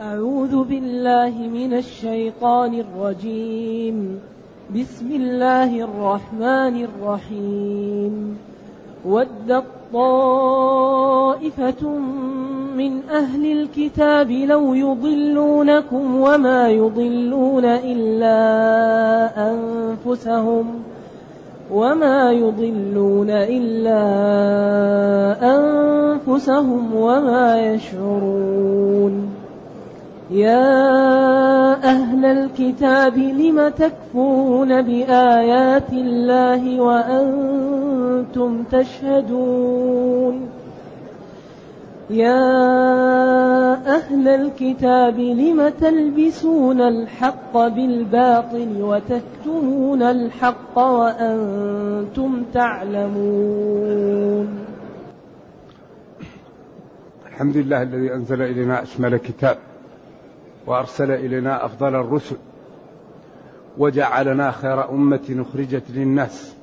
أعوذ بالله من الشيطان الرجيم. بسم الله الرحمن الرحيم. ودت طائفة من أهل الكتاب لو يضلونكم وما يضلون إلا أنفسهم وما يضلون إلا أنفسهم وما يشعرون. يا أهل الكتاب لم تكفرون بآيات الله وأنتم تشهدون؟ يا أهل الكتاب لم تلبسون الحق بالباطل وتكتمون الحق وأنتم تعلمون؟ الحمد لله الذي أنزل إلينا أشمل كتاب. وأرسل إلينا أفضل الرسل وجعلنا خير أمة أخرجت للناس.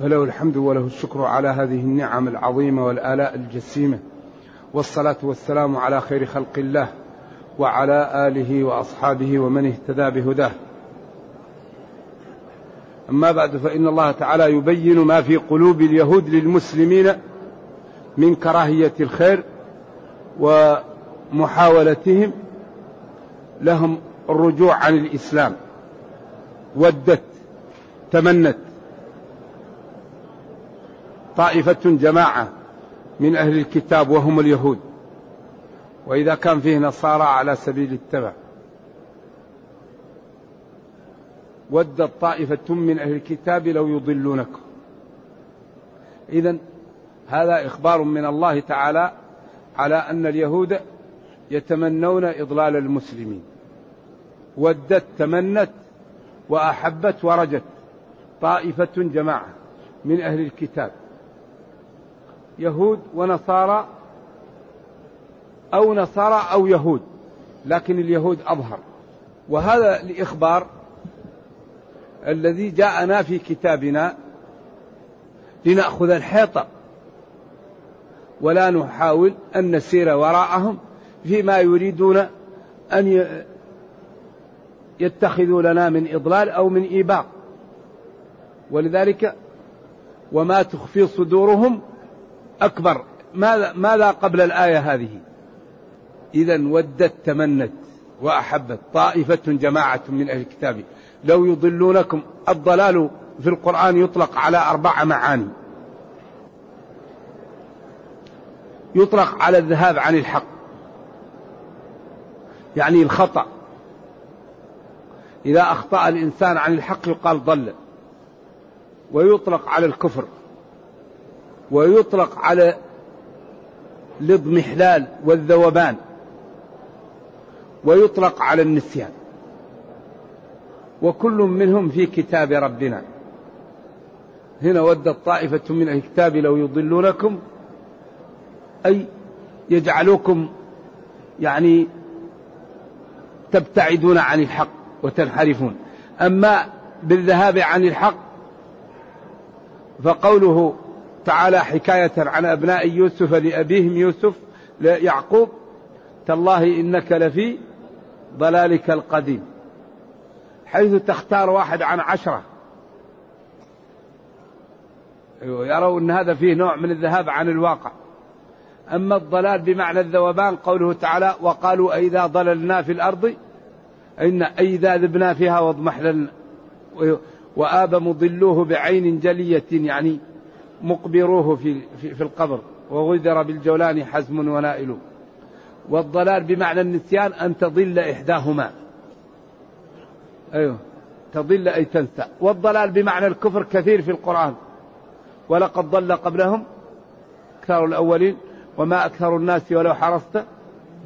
فله الحمد وله الشكر على هذه النعم العظيمة والآلاء الجسيمة. والصلاة والسلام على خير خلق الله وعلى آله وأصحابه ومن اهتدى بهداه. أما بعد فإن الله تعالى يبين ما في قلوب اليهود للمسلمين من كراهية الخير ومحاولتهم لهم الرجوع عن الإسلام. ودت تمنت. طائفة جماعة من أهل الكتاب وهم اليهود. وإذا كان فيه نصارى على سبيل التبع. ودت طائفة من أهل الكتاب لو يضلونكم. إذا هذا إخبار من الله تعالى على أن اليهود يتمنون إضلال المسلمين. ودت تمنت وأحبت ورجت. طائفة جماعة من أهل الكتاب. يهود ونصارى أو نصارى أو يهود لكن اليهود أظهر. وهذا الإخبار الذي جاءنا في كتابنا لنأخذ الحيطة. ولا نحاول أن نسير وراءهم فيما يريدون أن يتخذوا لنا من إضلال أو من إيباق. ولذلك وما تخفي صدورهم أكبر. ماذا, ماذا قبل الآية هذه؟ إذا ودت تمنت وأحبت. طائفة جماعة من أهل الكتاب. لو يضلونكم الضلال في القرآن يطلق على أربع معاني. يطلق على الذهاب عن الحق. يعني الخطأ. إذا أخطأ الإنسان عن الحق يقال ضل. ويطلق على الكفر. ويطلق على الاضمحلال والذوبان. ويطلق على النسيان. وكل منهم في كتاب ربنا. هنا ودت طائفة من الكتاب لو يضلونكم أي يجعلوكم يعني تبتعدون عن الحق. وتنحرفون. أما بالذهاب عن الحق فقوله تعالى حكاية عن أبناء يوسف لأبيهم يوسف يعقوب تالله إنك لفي ضلالك القديم. حيث تختار واحد عن عشرة. أيوة، يروا أن هذا فيه نوع من الذهاب عن الواقع. أما الضلال بمعنى الذوبان قوله تعالى وقالوا أئذا ضللنا في الأرض إن أئذا ذبنا فيها واضمحللنا وآب مضلوه بعين جلية يعني مقبروه في, في, في القبر وغذر بالجولان حزم ونائل. والضلال بمعنى النسيان أن تضل إحداهما. أيوه. تضل أي تنسى. والضلال بمعنى الكفر كثير في القرآن. ولقد ضل قبلهم أكثر الأولين وما أكثر الناس ولو حرصت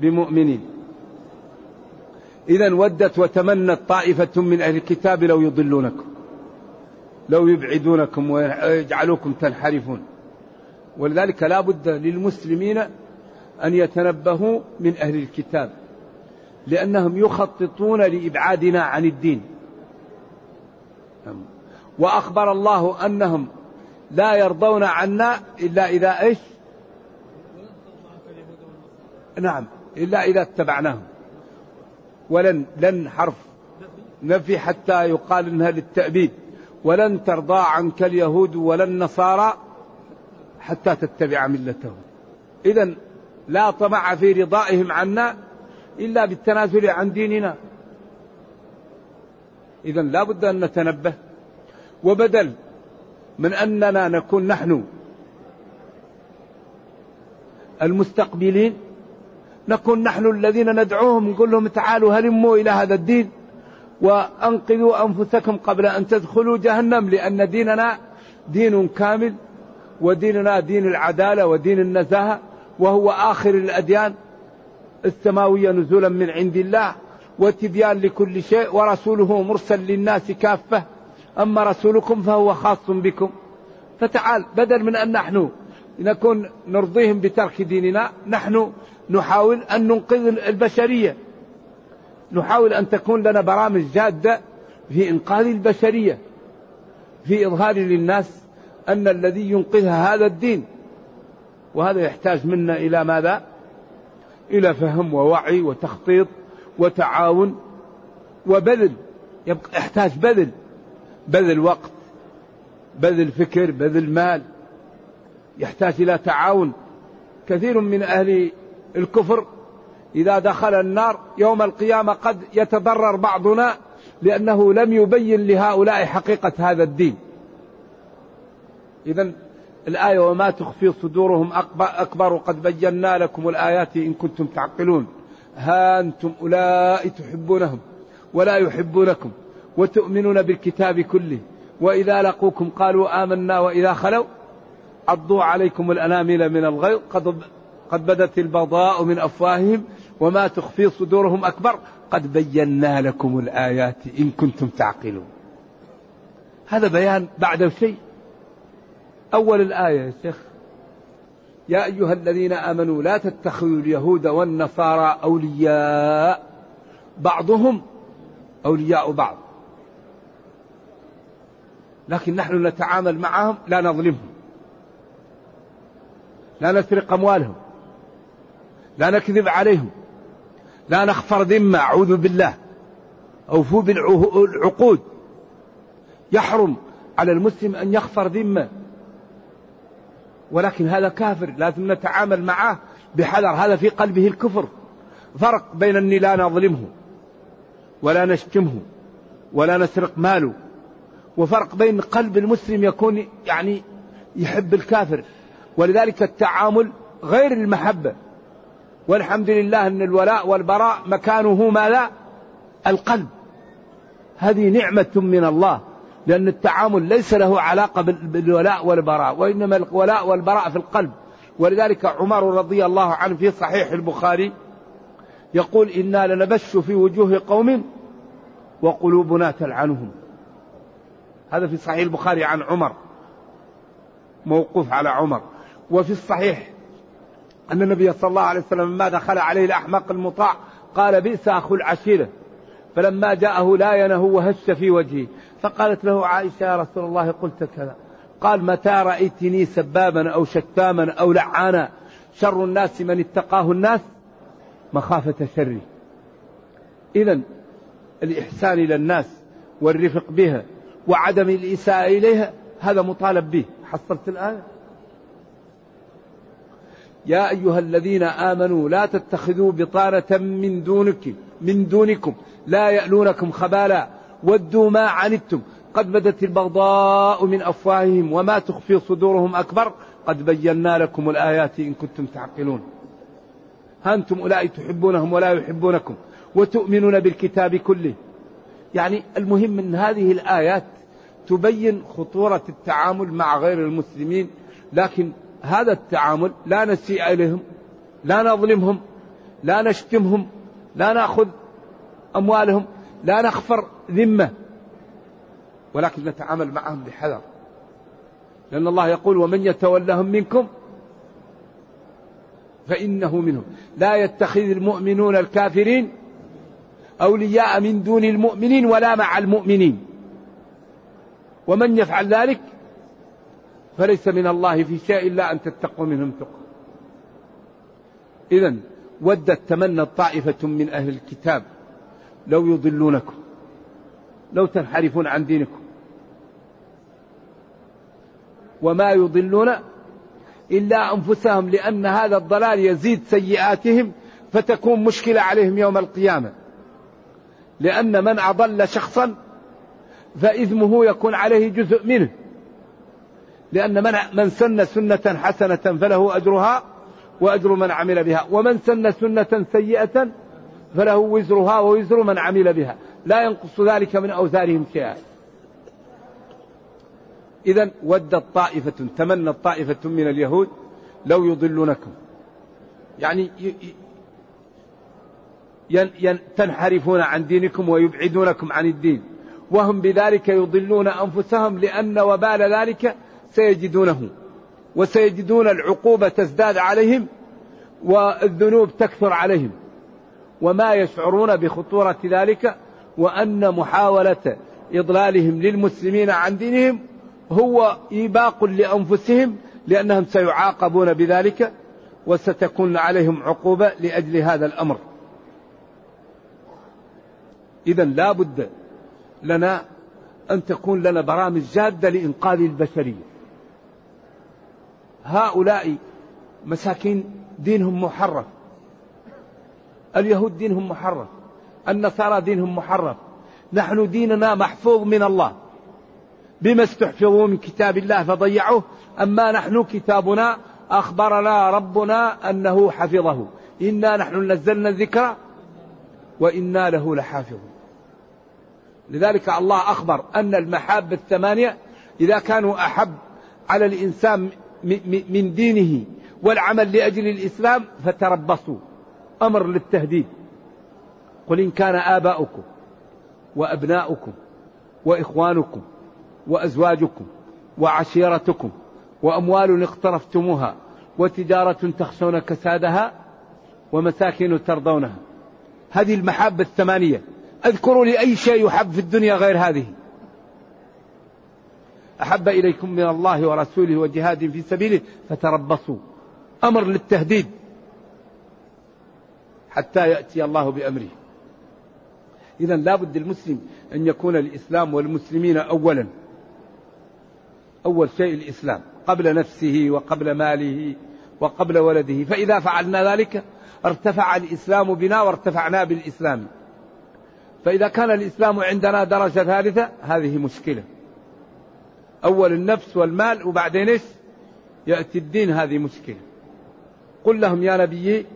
بمؤمنين. إذا ودت وتمنت طائفة من أهل الكتاب لو يضلونكم لو يبعدونكم ويجعلوكم تنحرفون. ولذلك لا بد للمسلمين أن يتنبهوا من أهل الكتاب لأنهم يخططون لإبعادنا عن الدين. وأخبر الله أنهم لا يرضون عنا إلا إذا إيش؟ نعم إلا إذا اتبعناهم. ولن لن حرف نفي حتى يقال إنها للتأبيد. ولن ترضى عنك اليهود ولا النصارى حتى تتبع ملتهم. إذا لا طمع في رضائهم عنا إلا بالتنازل عن ديننا. إذا لا بد أن نتنبه. وبدل من أننا نكون نحن المستقبلين نكون نحن الذين ندعوهم نقول لهم تعالوا هلموا إلى هذا الدين وأنقذوا أنفسكم قبل أن تدخلوا جهنم لأن ديننا دين كامل وديننا دين العدالة ودين النزاهة وهو آخر الأديان السماوية نزولا من عند الله وتبيان لكل شيء ورسوله مرسل للناس كافة. أما رسولكم فهو خاص بكم. فتعال بدل من أن نحن نكون نرضيهم بترك ديننا نحن نحاول أن ننقذ البشرية. نحاول أن تكون لنا برامج جادة في إنقاذ البشرية في إظهار للناس أن الذي ينقذها هذا الدين. وهذا يحتاج منا إلى ماذا؟ إلى فهم ووعي وتخطيط وتعاون وبذل. يبقى يحتاج بذل. بذل وقت بذل فكر بذل مال. يحتاج إلى تعاون. كثير من أهل الكفر. إذا دخل النار يوم القيامة قد يتضرر بعضنا لأنه لم يبين لهؤلاء حقيقة هذا الدين. إذا الآية وما تخفي صدورهم أكبر قد بينا لكم الآيات إن كنتم تعقلون. ها أنتم أولئك تحبونهم ولا يحبونكم وتؤمنون بالكتاب كله. وإذا لقوكم قالوا آمنا وإذا خلوا عضوا عليكم الأنامل من الغيظ. قد قد بدت البغضاء من أفواههم وما تخفي صدورهم أكبر. قد بينا لكم الآيات إن كنتم تعقلون. هذا بيان بعد شيء. أول الآية يا شيخ. يا أيها الذين آمنوا لا تتخذوا اليهود والنصارى أولياء بعضهم أولياء بعض. لكن نحن نتعامل معهم لا نظلمهم. لا نسرق أموالهم. لا نكذب عليهم. لا نخفر ذمة أعوذ بالله. أوفوا بالعقود يحرم على المسلم أن يخفر ذمة. ولكن هذا كافر لازم نتعامل معه بحذر. هذا في قلبه الكفر. فرق بين أني لا نظلمه ولا نشتمه ولا نسرق ماله. وفرق بين قلب المسلم يكون يعني يحب الكافر. ولذلك التعامل غير المحبة. والحمد لله أن الولاء والبراء مكانه ما لا القلب. هذه نعمة من الله لأن التعامل ليس له علاقة بالولاء والبراء وإنما الولاء والبراء في القلب. ولذلك عمر رضي الله عنه في صحيح البخاري يقول إنا لنبش في وجوه قوم وقلوبنا تلعنهم. هذا في صحيح البخاري عن عمر موقوف على عمر. وفي الصحيح أن النبي صلى الله عليه وسلم لما دخل عليه الأحمق المطاع قال بئس أخو العشيرة. فلما جاءه لاينه وهش في وجهه. فقالت له عائشة يا رسول الله قلت كذا. قال متى رأيتني سبابا أو شتاما أو لعانا؟ شر الناس من اتقاه الناس مخافة شره. إذا الإحسان إلى الناس والرفق بها وعدم الإساءة إليها هذا مطالب به. حصلت الآية يا أيها الذين آمنوا لا تتخذوا بطانة من دونك من دونكم لا يألونكم خبالا ودوا ما عنتم. قد بدت البغضاء من أفواههم وما تخفي صدورهم أكبر. قد بينا لكم الآيات إن كنتم تعقلون. أنتم أولئك تحبونهم ولا يحبونكم وتؤمنون بالكتاب كله. يعني المهم أن هذه الآيات تبين خطورة التعامل مع غير المسلمين لكن هذا التعامل لا نسيء إليهم لا نظلمهم لا نشتمهم لا نأخذ أموالهم لا نخفر ذمة ولكن نتعامل معهم بحذر. لأن الله يقول ومن يتولهم منكم فإنه منهم. لا يتخذ المؤمنون الكافرين أولياء من دون المؤمنين ولا مع المؤمنين. ومن يفعل ذلك فليس من الله في شيء إلا أن تتقوا منهم تقى إذا ودت تمنى طائفة من أهل الكتاب لو يضلونكم لو تنحرفون عن دينكم. وما يضلون إلا أنفسهم لأن هذا الضلال يزيد سيئاتهم فتكون مشكلة عليهم يوم القيامة. لأن من أضل شخصا فإثمه يكون عليه جزء منه. لأن من من سن سنة حسنة فله أجرها وأجر من عمل بها. ومن سن سنة سيئة فله وزرها ووزر من عمل بها. لا ينقص ذلك من أوزارهم شيئا. إذا ودت طائفة تمنت طائفة من اليهود لو يضلونكم. يعني تنحرفون عن دينكم ويبعدونكم عن الدين. وهم بذلك يضلون أنفسهم لأن وبال ذلك سيجدونه وسيجدون العقوبة تزداد عليهم والذنوب تكثر عليهم. وما يشعرون بخطورة ذلك وأن محاولة إضلالهم للمسلمين عن دينهم هو إيباق لأنفسهم لأنهم سيعاقبون بذلك وستكون عليهم عقوبة لأجل هذا الأمر. إذا لا بد لنا أن تكون لنا برامج جادة لإنقاذ البشرية. هؤلاء مساكين دينهم محرف. اليهود دينهم محرف. النصارى دينهم محرف. نحن ديننا محفوظ من الله. بما استحفظوا من كتاب الله فضيعوه. أما نحن كتابنا أخبرنا ربنا أنه حفظه. إنا نحن نزلنا الذكر وإنا له لحافظون. لذلك الله أخبر أن المحاب الثمانية إذا كانوا أحب على الإنسان من دينه والعمل لأجل الإسلام فتربصوا. أمر للتهديد. قل إن كان آباؤكم وأبناؤكم وإخوانكم وأزواجكم وعشيرتكم وأموال اقترفتموها وتجارة تخشون كسادها ومساكن ترضونها. هذه المحبة الثمانية. أذكروا لي أي شيء يحب في الدنيا غير هذه. أحب إليكم من الله ورسوله وجهاد في سبيله فتربصوا. أمر للتهديد حتى يأتي الله بأمره. إذا لا بد المسلم أن يكون الإسلام والمسلمين أولا. أول شيء الإسلام قبل نفسه وقبل ماله وقبل ولده. فإذا فعلنا ذلك ارتفع الإسلام بنا وارتفعنا بالإسلام. فإذا كان الإسلام عندنا درجة ثالثة هذه مشكلة. أول النفس والمال وبعدين إيش؟ يأتي الدين. هذه مشكلة. قل لهم يا نبي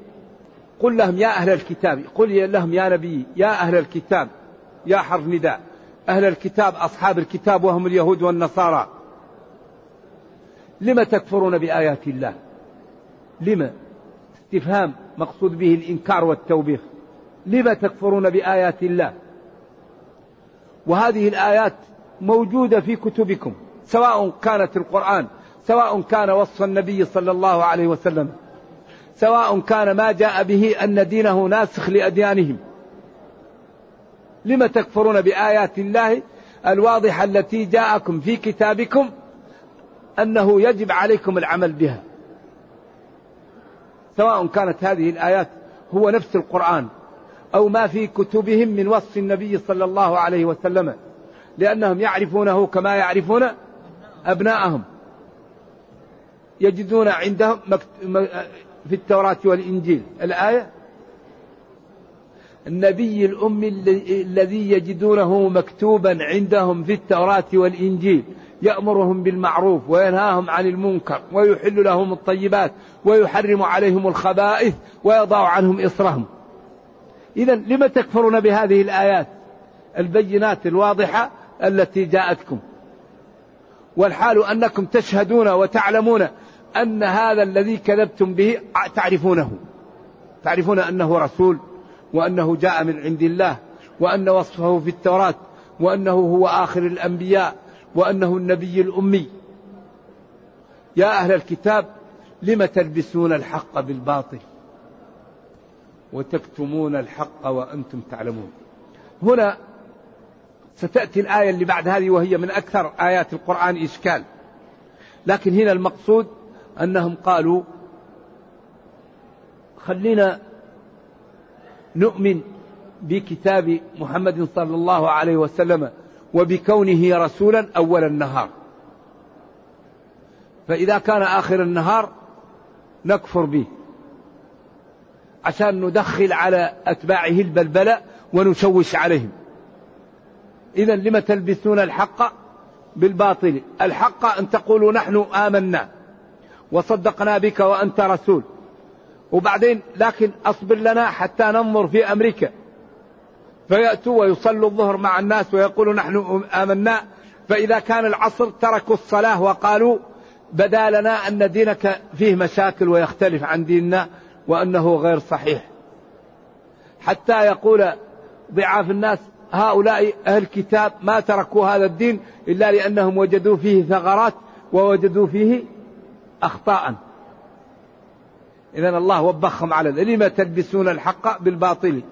قل لهم يا أهل الكتاب. قل لهم يا نبي يا أهل الكتاب يا حرف نداء. أهل الكتاب أصحاب الكتاب وهم اليهود والنصارى. لم تكفرون بآيات الله؟ لم. استفهام مقصود به الإنكار والتوبيخ. لم تكفرون بآيات الله؟ وهذه الآيات موجودة في كتبكم. سواء كانت القرآن سواء كان وصف النبي صلى الله عليه وسلم سواء كان ما جاء به أن دينه ناسخ لأديانهم. لم تكفرون بآيات الله الواضحة التي جاءكم في كتابكم أنه يجب عليكم العمل بها؟ سواء كانت هذه الآيات هو نفس القرآن أو ما في كتبهم من وصف النبي صلى الله عليه وسلم لأنهم يعرفونه كما يعرفون أبناءهم. يجدون عندهم في التوراة والإنجيل. الآية؟ النبي الأمي الذي يجدونه مكتوبا عندهم في التوراة والإنجيل. يأمرهم بالمعروف وينهاهم عن المنكر ويحل لهم الطيبات ويحرم عليهم الخبائث ويضع عنهم إصرهم. إذا لم تكفرون بهذه الآيات البينات الواضحة التي جاءتكم؟ والحال أنكم تشهدون وتعلمون أن هذا الذي كذبتم به تعرفونه. تعرفون أنه رسول وأنه جاء من عند الله وأن وصفه في التوراة وأنه هو آخر الأنبياء وأنه النبي الأمي. يا أهل الكتاب لم تلبسون الحق بالباطل؟ وتكتمون الحق وأنتم تعلمون. هنا ستأتي الآية اللي بعد هذه وهي من أكثر آيات القرآن إشكال. لكن هنا المقصود أنهم قالوا خلينا نؤمن بكتاب محمد صلى الله عليه وسلم وبكونه رسولا أول النهار. فإذا كان آخر النهار نكفر به عشان ندخل على أتباعه البلبلة ونشوش عليهم. إذا لم تلبسون الحق بالباطل؟ الحق أن تقولوا نحن آمنا وصدقنا بك وأنت رسول. وبعدين لكن أصبر لنا حتى ننظر في أمريكا. فيأتوا ويصلوا الظهر مع الناس ويقولوا نحن آمنا. فإذا كان العصر تركوا الصلاة وقالوا بدا لنا أن دينك فيه مشاكل ويختلف عن ديننا وأنه غير صحيح. حتى يقول ضعاف الناس هؤلاء أهل الكتاب ما تركوا هذا الدين إلا لأنهم وجدوا فيه ثغرات ووجدوا فيه أخطاء. إذا الله وبخهم على لم تلبسون الحق بالباطل؟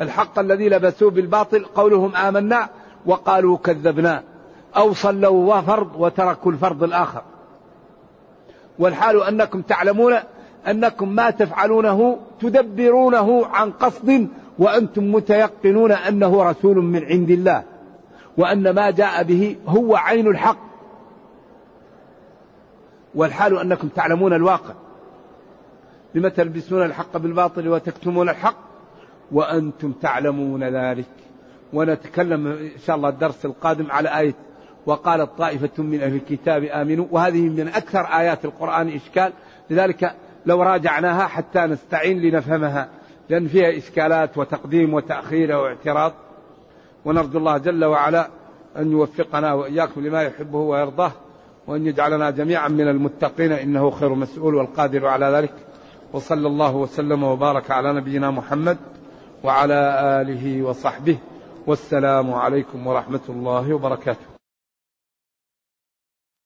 الحق الذي لبسوه بالباطل. قولهم آمنا وقالوا كذبنا أو صلوا فرض وتركوا الفرض الآخر. والحال أنكم تعلمون أنكم ما تفعلونه تدبرونه عن قصد وأنتم متيقنون أنه رسول من عند الله وأن ما جاء به هو عين الحق. والحال أنكم تعلمون الواقع. لم تلبسون الحق بالباطل وتكتمون الحق؟ وأنتم تعلمون ذلك. ونتكلم إن شاء الله الدرس القادم على آية وقالت طائفة من أهل الكتاب آمنوا. وهذه من أكثر آيات القرآن إشكال. لذلك لو راجعناها حتى نستعين لنفهمها. لأن فيها إشكالات وتقديم وتأخير واعتراض. ونرجو الله جل وعلا أن يوفقنا وإياكم لما يحبه ويرضاه وأن يجعلنا جميعا من المتقين إنه خير مسؤول والقادر على ذلك. وصلى الله وسلم وبارك على نبينا محمد وعلى آله وصحبه. والسلام عليكم ورحمة الله وبركاته.